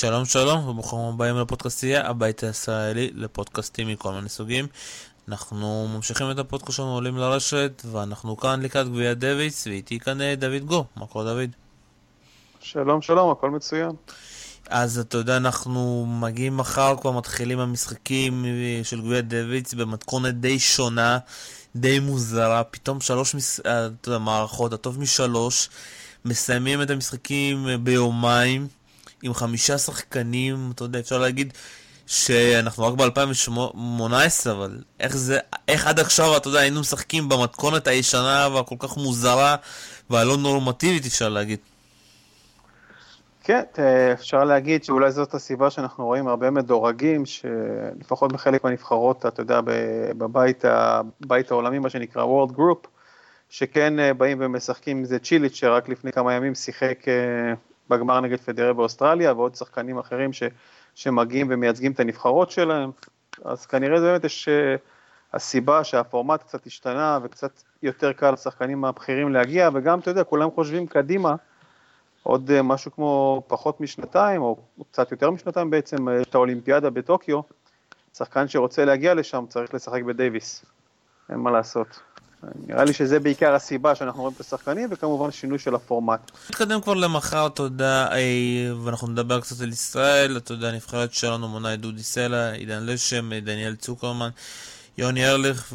שלום שלום וברוכים הבאים לפודקאסטייה, הבית הישראלי לפודקאסטים מכל מיני סוגים. אנחנו ממשיכים את הפודקאסט שלנו עולים לרשת ואנחנו כאן לקראת גביע דוויץ ואיתי כאן אה, דוד גו, מה קורה דוד? שלום שלום, הכל מצוין. אז אתה יודע, אנחנו מגיעים מחר, כבר מתחילים המשחקים אה, של גביע דוויץ במתכונת די שונה, די מוזרה, פתאום שלוש מס... אה, אתה יודע, מערכות, הטוב משלוש, מסיימים את המשחקים ביומיים. עם חמישה שחקנים, אתה יודע, אפשר להגיד שאנחנו רק ב-2018, אבל איך זה, איך עד עכשיו, אתה יודע, היינו משחקים במתכונת הישנה והכל כך מוזרה והלא נורמטיבית, אפשר להגיד. כן, אפשר להגיד שאולי זאת הסיבה שאנחנו רואים הרבה מדורגים, שלפחות בחלק מהנבחרות, אתה יודע, בבית הבית העולמי, מה שנקרא World Group, שכן אה, באים ומשחקים, זה צ'יליץ' שרק לפני כמה ימים שיחק אה, בגמר נגד פדרה באוסטרליה, ועוד שחקנים אחרים ש, שמגיעים ומייצגים את הנבחרות שלהם, אז כנראה זה באמת יש uh, הסיבה שהפורמט קצת השתנה וקצת יותר קל לשחקנים הבכירים להגיע, וגם, אתה יודע, כולם חושבים קדימה, עוד uh, משהו כמו פחות משנתיים, או קצת יותר משנתיים בעצם, את האולימפיאדה בטוקיו, שחקן שרוצה להגיע לשם צריך לשחק בדייוויס, אין מה לעשות. נראה לי שזה בעיקר הסיבה שאנחנו רואים את השחקנים, וכמובן שינוי של הפורמט. נתקדם כבר למחר, יודע, ואנחנו נדבר קצת על ישראל, אתה יודע, הנבחרת שלנו מונה את דודי סלע, עידן לשם, דניאל צוקרמן. יוני ארליך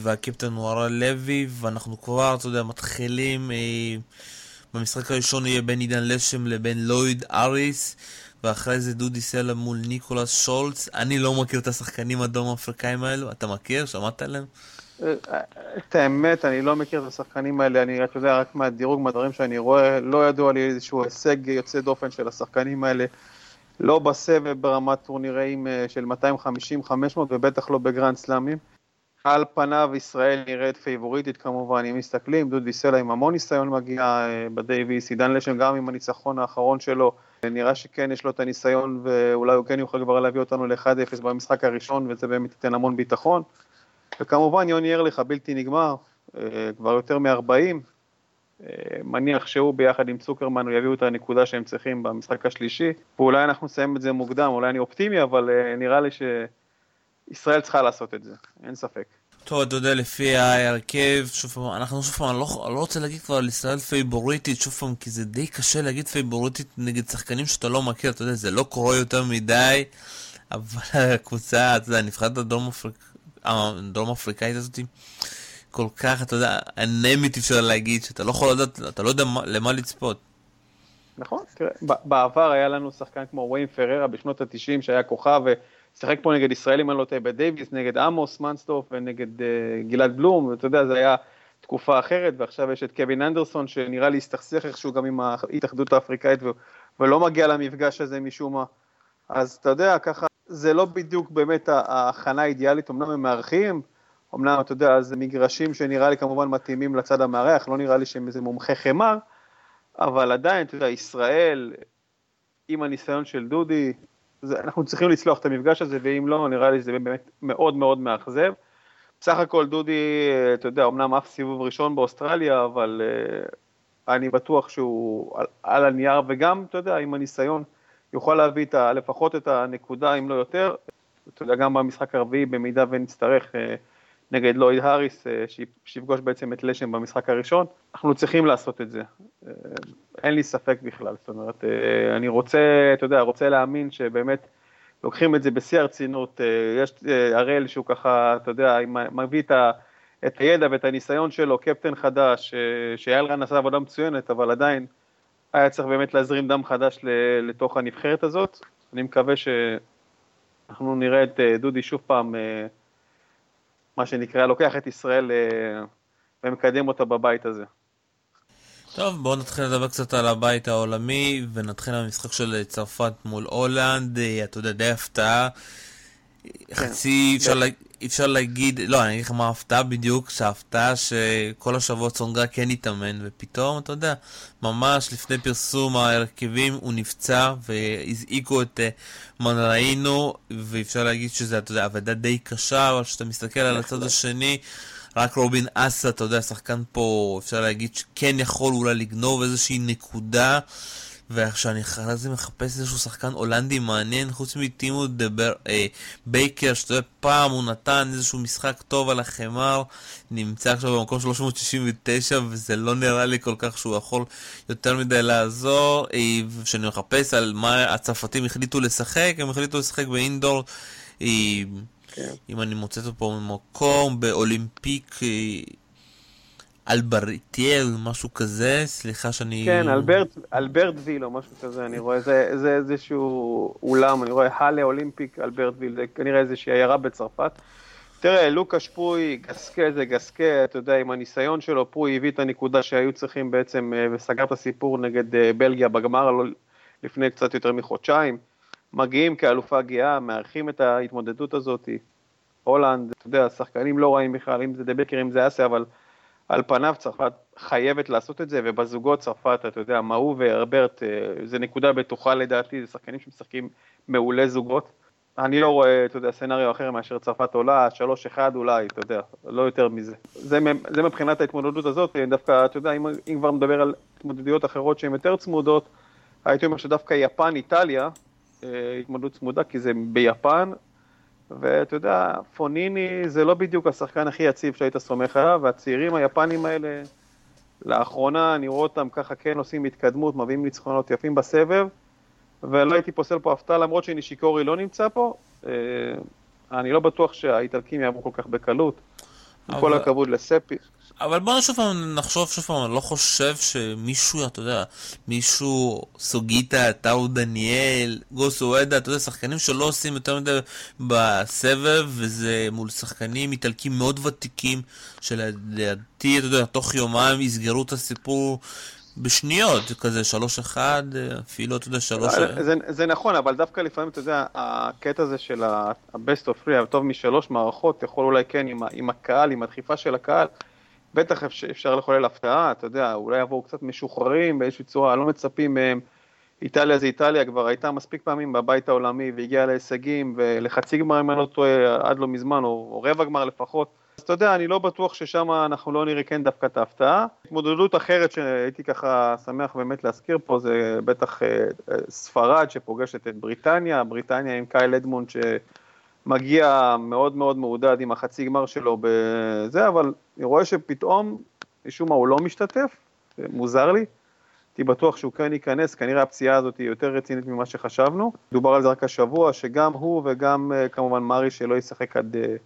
והקפטן ווארה לוי, ואנחנו כבר, אתה יודע, מתחילים, במשחק הראשון יהיה בין עידן לשם לבין לויד אריס, ואחרי זה דודי סלע מול ניקולס שולץ. אני לא מכיר את השחקנים הדרום אפריקאים האלו, אתה מכיר? שמעת עליהם? את האמת, אני לא מכיר את השחקנים האלה, אני רק יודע, רק מהדירוג, מהדברים שאני רואה, לא ידוע לי איזשהו הישג יוצא דופן של השחקנים האלה, לא בסבב ברמת טורנירים אה, של 250-500 ובטח לא בגרנד סלאמים. על פניו ישראל נראית פייבוריטית כמובן, אם מסתכלים, דודי סלע עם המון ניסיון מגיע אה, בדייוויס, עידן לשם גם עם הניצחון האחרון שלו, נראה שכן יש לו את הניסיון ואולי הוא כן יוכל כבר להביא אותנו ל-1-0 במשחק הראשון וזה באמת ייתן המון ביטחון. וכמובן יוני ארליך הבלתי נגמר, אה, כבר יותר מ-40, אה, מניח שהוא ביחד עם צוקרמן, הוא יביאו את הנקודה שהם צריכים במשחק השלישי, ואולי אנחנו נסיים את זה מוקדם, אולי אני אופטימי, אבל אה, נראה לי שישראל צריכה לעשות את זה, אין ספק. טוב, אתה יודע, לפי ההרכב, שוב פעם, אנחנו שוב פעם, אני לא, לא רוצה להגיד כבר על ישראל פייבוריטית, שוב פעם, כי זה די קשה להגיד פייבוריטית נגד שחקנים שאתה לא מכיר, אתה יודע, זה לא קורה יותר מדי, אבל הקבוצה, אתה יודע, נבחרת הדרום אפריקה. הדרום אפריקאית הזאת כל כך, אתה יודע, אנמית אפשר להגיד, שאתה לא יכול לדעת, אתה לא יודע למה לצפות. נכון, תראה, בעבר היה לנו שחקן כמו וויין פררה בשנות ה-90 שהיה כוכב ושיחק פה נגד ישראלים, אני לא טועה, בדייוויס, נגד עמוס מנסטוף ונגד uh, גלעד בלום, ואתה יודע, זה היה תקופה אחרת, ועכשיו יש את קווין אנדרסון שנראה לי הסתכסך איכשהו גם עם ההתאחדות האפריקאית ו- ולא מגיע למפגש הזה משום מה. אז אתה יודע, ככה זה לא בדיוק באמת ההכנה האידיאלית, אמנם הם מארחים, אמנם, אתה יודע, זה מגרשים שנראה לי כמובן מתאימים לצד המארח, לא נראה לי שהם איזה מומחי חמר, אבל עדיין, אתה יודע, ישראל, עם הניסיון של דודי, זה, אנחנו צריכים לצלוח את המפגש הזה, ואם לא, נראה לי שזה באמת מאוד מאוד מאכזב. בסך הכל דודי, אתה יודע, אמנם אף סיבוב ראשון באוסטרליה, אבל uh, אני בטוח שהוא על, על הנייר, וגם, אתה יודע, עם הניסיון, יוכל להביא את ה, לפחות את הנקודה, אם לא יותר. אתה יודע, גם במשחק הרביעי, במידה ונצטרך אה, נגד לואיד האריס, אה, שיפגוש בעצם את לשם במשחק הראשון, אנחנו צריכים לעשות את זה. אה, אין לי ספק בכלל, זאת אומרת, אני רוצה, אתה יודע, רוצה להאמין שבאמת לוקחים את זה בשיא הרצינות. יש הראל שהוא ככה, אתה יודע, מביא את ה... את הידע ואת הניסיון שלו, קפטן חדש, שאייל רן עשה עבודה מצוינת, אבל עדיין היה צריך באמת להזרים דם חדש לתוך הנבחרת הזאת. אני מקווה שאנחנו נראה את אה, דודי שוב פעם, אה, מה שנקרא, לוקח את ישראל אה, ומקדם אותה בבית הזה. טוב, בואו נתחיל לדבר קצת על הבית העולמי, ונתחיל במשחק של צרפת מול הולנד, אתה יודע, די הפתעה. כן. חצי, אפשר, לה, אפשר להגיד, לא, אני אגיד לך מה ההפתעה בדיוק, שההפתעה שכל השבוע צונגה כן התאמן, ופתאום, אתה יודע, ממש לפני פרסום ההרכבים הוא נפצע, והזעיקו את uh, מנראינו, ואפשר להגיד שזה, אתה יודע, עבודה די קשה, אבל כשאתה מסתכל על הצד השני, רק רובין אסה, אתה יודע, שחקן פה, אפשר להגיד שכן יכול אולי לגנוב איזושהי נקודה. וכשאני זה מחפש איזשהו שחקן הולנדי מעניין, חוץ מטימו דבר, אה, בייקר, שאתה יודע, פעם הוא נתן איזשהו משחק טוב על החמר, נמצא עכשיו במקום 369, וזה לא נראה לי כל כך שהוא יכול יותר מדי לעזור. אה, וכשאני מחפש על מה הצרפתים החליטו לשחק, הם החליטו לשחק באינדור. אה, כן. אם אני מוצא אותו פה במקום, באולימפיק אה, אלברטיאל, משהו כזה, סליחה שאני... כן, אלברט, אלברט ויל או משהו כזה, אני רואה, זה, זה איזשהו אולם, אני רואה האלה אולימפיק אלברט ויל, זה כנראה איזושהי עיירה בצרפת. תראה, לוקה שפוי, גסקה זה גסקה, אתה יודע, עם הניסיון שלו, פוי הביא את הנקודה שהיו צריכים בעצם, אה, וסגר את הסיפור נגד אה, בלגיה בגמר לפני קצת יותר מחודשיים. מגיעים כאלופה גאה, מארחים את ההתמודדות הזאת. הולנד, אתה יודע, שחקנים לא רעים בכלל, אם זה דה בקר, אם זה אסיה, אבל על פניו צרפת חייבת לעשות את זה, ובזוגות צרפת, אתה יודע, מאו והרברט, אה, זה נקודה בטוחה לדעתי, זה שחקנים שמשחקים מעולי זוגות. אני לא רואה, אתה יודע, סצנריו אחר מאשר צרפת עולה, 3-1 אולי, אתה יודע, לא יותר מזה. זה, זה מבחינת ההתמודדות הזאת, דווקא, אתה יודע, אם, אם כבר מדבר על התמודדויות אחרות שהן יותר צמודות, הייתי אומר שדווקא יפן, איטליה, אה, התמודדות צמודה, כי זה ביפן, ואתה יודע, פוניני זה לא בדיוק השחקן הכי יציב שהיית סומך עליו, והצעירים היפנים האלה, לאחרונה אני רואה אותם ככה כן עושים התקדמות, מביאים ניצחונות יפים בסבב, ולא הייתי פוסל פה הפתעה למרות שנישיקורי לא נמצא פה. אה, אני לא בטוח שהאיטלקים יעברו כל כך בקלות. עם כל הכבוד לספי. אבל בוא נשוב פעם, נחשוב שוב פעם, אני לא חושב שמישהו, אתה יודע, מישהו, סוגיטה, טאו דניאל, גוסו עדה, אתה יודע, שחקנים שלא עושים יותר מדי בסבב, וזה מול שחקנים איטלקים מאוד ותיקים, שלדעתי, אתה יודע, תוך יומיים יסגרו את הסיפור בשניות, כזה שלוש אחד, אפילו, אתה יודע, שלוש... זה, זה נכון, אבל דווקא לפעמים, אתה יודע, הקטע הזה של ה-best of free, הטוב משלוש מערכות, יכול אולי כן עם, עם הקהל, עם הדחיפה של הקהל, בטח אפשר לחולל הפתעה, אתה יודע, אולי יבואו קצת משוחררים באיזושהי צורה, לא מצפים מהם. איטליה זה איטליה, כבר הייתה מספיק פעמים בבית העולמי והגיעה להישגים ולחצי גמר אם אני לא טועה עד לא מזמן, או, או רבע גמר לפחות. אז אתה יודע, אני לא בטוח ששם אנחנו לא נראה כן דווקא את ההפתעה. התמודדות אחרת שהייתי ככה שמח באמת להזכיר פה זה בטח אה, ספרד שפוגשת את בריטניה, בריטניה עם קייל אדמונד שמגיע מאוד מאוד מעודד עם החצי גמר שלו בזה, אבל אני רואה שפתאום, משום מה הוא לא משתתף, מוזר לי. הייתי בטוח שהוא כן ייכנס, כנראה הפציעה הזאת היא יותר רצינית ממה שחשבנו. דובר על זה רק השבוע, שגם הוא וגם אה, כמובן מרי שלא ישחק עד אה,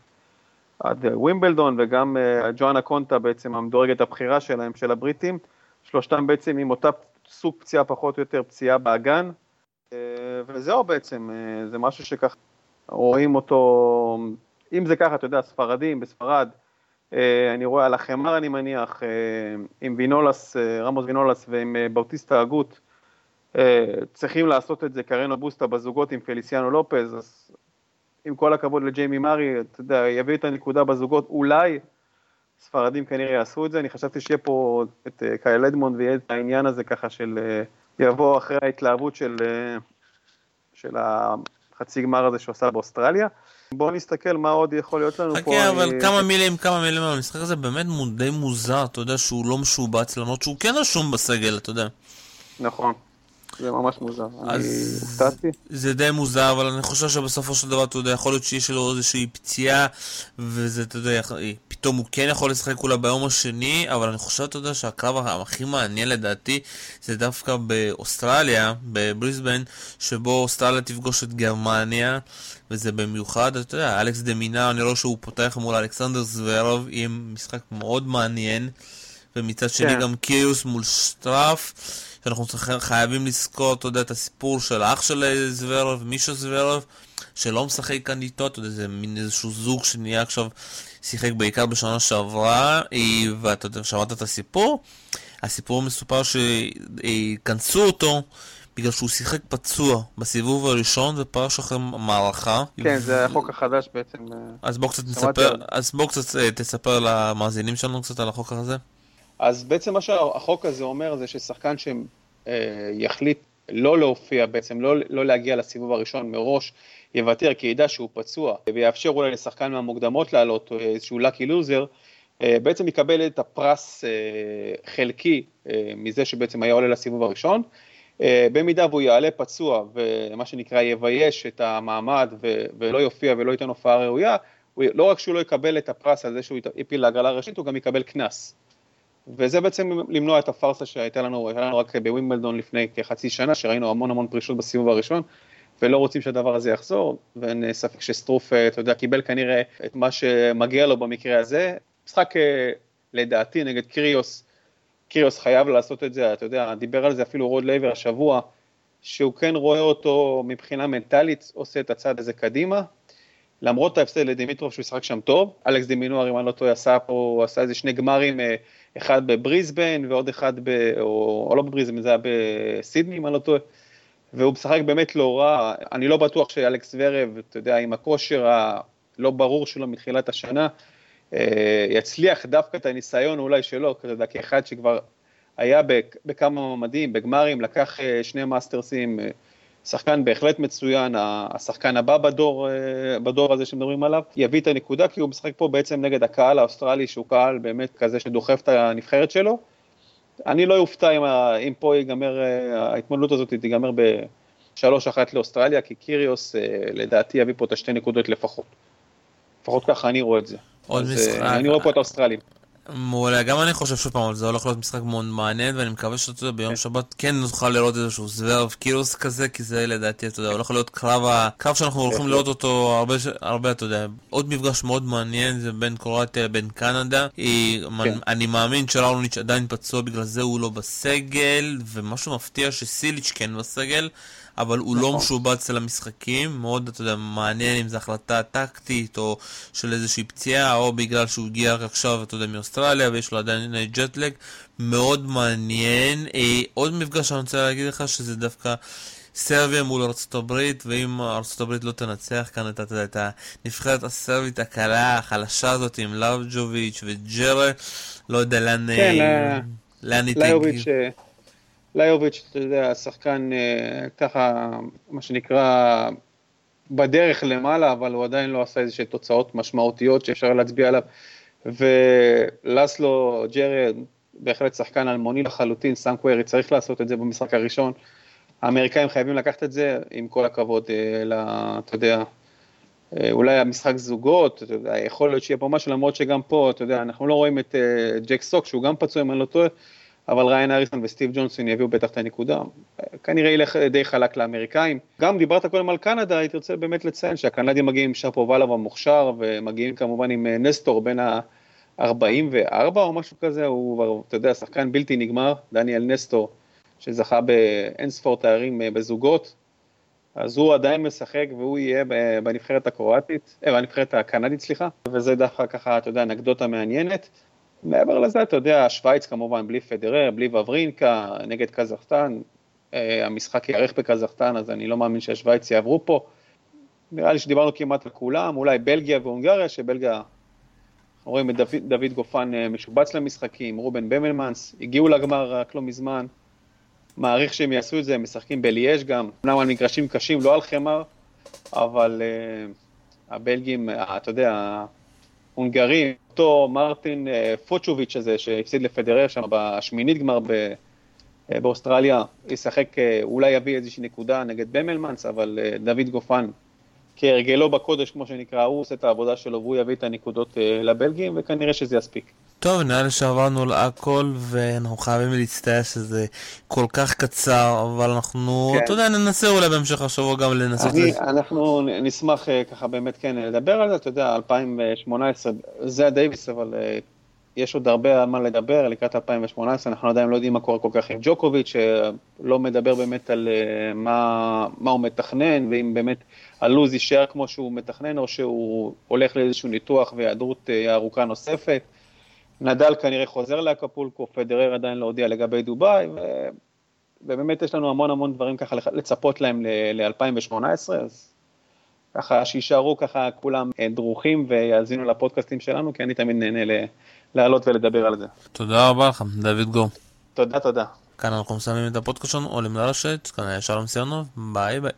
עד ווימבלדון וגם אה, ג'ואנה קונטה בעצם המדורגת הבכירה שלהם, של הבריטים, שלושתם בעצם עם אותה סוג פציעה פחות או יותר, פציעה באגן, אה, וזהו בעצם, אה, זה משהו שככה רואים אותו, אם זה ככה, אתה יודע, ספרדים בספרד, אני רואה על החמר אני מניח, עם וינולס, רמוס וינולס ועם באוטיסטה הגות, צריכים לעשות את זה. קרנו בוסטה בזוגות עם פליסיאנו לופז, אז עם כל הכבוד לג'יימי מארי, אתה יודע, יביא את הנקודה בזוגות, אולי ספרדים כנראה יעשו את זה, אני חשבתי שיהיה פה את אה, קייל אדמונד ויהיה את העניין הזה ככה של אה, יבוא אחרי ההתלהבות של, אה, של החצי גמר הזה שהוא עשה באוסטרליה. בואו נסתכל מה עוד יכול להיות לנו פה. חכה, אבל אני... כמה מילים, כמה מילים על המשחק הזה, באמת די מוזר, אתה יודע שהוא לא משובץ, למרות שהוא כן רשום בסגל, אתה יודע. נכון. זה ממש מוזר, אני הופתעתי. זה די מוזר, אבל אני חושב שבסופו של דבר, אתה יודע, יכול להיות שיש לו איזושהי פציעה, וזה, אתה יודע, פתאום הוא כן יכול לשחק אולי ביום השני, אבל אני חושב, אתה יודע, שהקרב הכי מעניין לדעתי, זה דווקא באוסטרליה, בבריסבן, שבו אוסטרליה תפגוש את גרמניה, וזה במיוחד, אתה יודע, אלכס דה מינר, אני רואה שהוא פותח מול אלכסנדר זוורוב, יהיה משחק מאוד מעניין, ומצד שני כן. גם קיוס מול שטראף. שאנחנו חייבים לזכור, אתה יודע, את הסיפור של האח של זוורוב, מישהו זוורוב, שלא משחק כאן איתו, אתה יודע, זה מין איזשהו זוג שנהיה עכשיו, שיחק בעיקר בשנה שעברה, ואתה יודע, שמעת את הסיפור? הסיפור מסופר שכנסו אותו בגלל שהוא שיחק פצוע בסיבוב הראשון ופרש אחרי מערכה. כן, ו... זה החוק החדש בעצם. אה, אז בוא קצת נספר, אז בוא קצת אה, תספר למאזינים שלנו קצת על החוק הזה. אז בעצם מה שהחוק הזה אומר זה ששחקן שיחליט לא להופיע, בעצם לא, לא להגיע לסיבוב הראשון מראש, יוותר כי ידע שהוא פצוע, ויאפשר אולי לשחקן מהמוקדמות לעלות, איזשהו loser, אה, בעצם יקבל את הפרס אה, חלקי אה, מזה שבעצם היה עולה לסיבוב הראשון, אה, במידה והוא יעלה פצוע ומה שנקרא יבייש את המעמד ולא יופיע ולא ייתן הופעה ראויה, לא רק שהוא לא יקבל את הפרס על זה שהוא יפיל להגרלה ראשית, הוא גם יקבל קנס. וזה בעצם למנוע את הפארסה שהייתה לנו, לנו רק בווימבלדון לפני כחצי שנה, שראינו המון המון פרישות בסיבוב הראשון, ולא רוצים שהדבר הזה יחזור, ואין ספק שסטרוף, אה, אתה יודע, קיבל כנראה את מה שמגיע לו במקרה הזה. משחק אה, לדעתי נגד קריוס, קריוס חייב לעשות את זה, אתה יודע, דיבר על זה אפילו רוד לייבר השבוע, שהוא כן רואה אותו מבחינה מנטלית, עושה את הצעד הזה קדימה. למרות ההפסד לדימיטרוב שהוא ישחק שם טוב, אלכס דימינואר, אם אני לא טועה, עשה פה, עשה איזה שני גמרים, אה, אחד בבריסבן ועוד אחד, ב, או, או לא בבריסבן, זה היה בסידני, אם אני לא טועה. והוא משחק באמת לא רע, אני לא בטוח שאלכס זברב, אתה יודע, עם הכושר הלא ברור שלו מתחילת השנה, אה, יצליח דווקא את הניסיון אולי שלו, כזה כאחד שכבר היה בכמה מעמדים, בגמרים, לקח אה, שני מאסטרסים, שחקן בהחלט מצוין, השחקן הבא בדור, בדור הזה שמדברים עליו, יביא את הנקודה, כי הוא משחק פה בעצם נגד הקהל האוסטרלי, שהוא קהל באמת כזה שדוחף את הנבחרת שלו. אני לא אופתע אם, אם פה ייגמר, ההתמודדות הזאת תיגמר בשלוש אחת לאוסטרליה, כי קיריוס לדעתי יביא פה את השתי נקודות לפחות. לפחות ככה אני רואה את זה. עוד משחק. אני רואה פה את האוסטרלים. מעולה, גם אני חושב שוב פעם, זה הולך להיות משחק מאוד מעניין, ואני מקווה שאתה יודע, ביום כן. שבת כן נוכל לראות איזשהו זוורב קירוס כזה, כי זה לדעתי, אתה יודע, הולך להיות קרב, הקרב שאנחנו הולכים לראות אותו הרבה, הרבה, אתה יודע, עוד מפגש מאוד מעניין, זה בין קרואטיה לבין קנדה. כן. אני מאמין שלארוניץ' עדיין פצוע, בגלל זה הוא לא בסגל, ומשהו מפתיע שסיליץ' כן בסגל. אבל הוא לא נכון. משובץ על המשחקים, מאוד, אתה יודע, מעניין אם זו החלטה טקטית או של איזושהי פציעה, או בגלל שהוא הגיע רק עכשיו, אתה יודע, מאוסטרליה ויש לו עדיין ג'טלג, מאוד מעניין. אה, עוד מפגש שאני רוצה להגיד לך שזה דווקא... סרביה מול ארה"ב, ואם ארה"ב לא תנצח כאן את, את הנבחרת הסרבית הקלה, החלשה הזאת עם לאבג'וביץ' וג'רה, לא יודע לאן, כן, אה, לאן היא תגיע. ליוביץ', אתה יודע, השחקן אה, ככה, מה שנקרא, בדרך למעלה, אבל הוא עדיין לא עשה איזה תוצאות משמעותיות שאפשר להצביע עליו. ולסלו ג'רי, בהחלט שחקן אלמוני לחלוטין, סאנקווירי צריך לעשות את זה במשחק הראשון. האמריקאים חייבים לקחת את זה, עם כל הכבוד, אה, אתה יודע, אה, אולי המשחק זוגות, אתה יודע, יכול להיות שיהיה פה משהו, למרות שגם פה, אתה יודע, אנחנו לא רואים את ג'ק סוק, שהוא גם פצוע, אם אני לא טועה, אבל ריין אריסון וסטיב ג'ונסון יביאו בטח את הנקודה. כנראה ילך די חלק לאמריקאים. גם דיברת קודם על קנדה, הייתי רוצה באמת לציין שהקנדים מגיעים עם שפובלוב המוכשר, ומגיעים כמובן עם אה, נסטור בין ה-44 או משהו כזה, הוא, אתה יודע, שחקן בלתי נגמר, דניאל נסטור, שזכה באינספור תארים אה, בזוגות, אז הוא עדיין משחק והוא יהיה בנבחרת הקרואטית, אה, בנבחרת הקנדית, סליחה, וזה דווקא ככה, אתה יודע, אנקדוטה מעניינת. מעבר לזה, אתה יודע, שווייץ כמובן בלי פדרר, בלי וברינקה, נגד קזחסטן, אה, המשחק ייערך בקזחסטן, אז אני לא מאמין שהשווייץ יעברו פה. נראה לי שדיברנו כמעט על כולם, אולי בלגיה והונגריה, שבלגיה, רואים את דוד, דוד גופן אה, משובץ למשחקים, רובן במלמנס, הגיעו לגמר רק לא מזמן, מעריך שהם יעשו את זה, הם משחקים בליאז' גם, אמנם על מגרשים קשים, לא על חמר, אבל uh, הבלגים, אתה יודע, ההונגרים, אותו מרטין אה, פוצ'וביץ' הזה שהפסיד לפדרר שם בשמינית גמר ב... אה, באוסטרליה, ישחק, אה, אולי יביא איזושהי נקודה נגד במלמנס, אבל דוד גופן, כהרגלו בקודש, כמו שנקרא, הוא עושה את העבודה שלו והוא יביא את הנקודות לבלגים, וכנראה שזה יספיק. טוב, נראה לי שעברנו על הכל, ואנחנו חייבים להצטער שזה כל כך קצר, אבל אנחנו, כן. אתה יודע, ננסה אולי בהמשך השבוע גם לנסות... אני, לזה. אנחנו נשמח אה, ככה באמת כן לדבר על זה, אתה יודע, 2018 זה הדייוויס, אבל אה, יש עוד הרבה על מה לדבר לקראת 2018, אנחנו עדיין לא יודעים מה קורה כל כך עם ג'וקוביץ', שלא מדבר באמת על אה, מה, מה הוא מתכנן, ואם באמת הלו"ז יישאר כמו שהוא מתכנן, או שהוא הולך לאיזשהו ניתוח והיעדרות ארוכה נוספת. נדל כנראה חוזר לאקפולקו, פדרר עדיין לא הודיע לגבי דובאי, ו... ובאמת יש לנו המון המון דברים ככה לצפות להם ל-2018, אז ככה שיישארו ככה כולם אה, דרוכים ויאזינו לפודקאסטים שלנו, כי אני תמיד נהנה לעלות ולדבר על זה. תודה רבה לך, דוד גו. תודה, תודה. כאן אנחנו מסיימים את הפודקאסט שלנו, עולים לרשת, כאן היה שלום סיונוב, ביי ביי.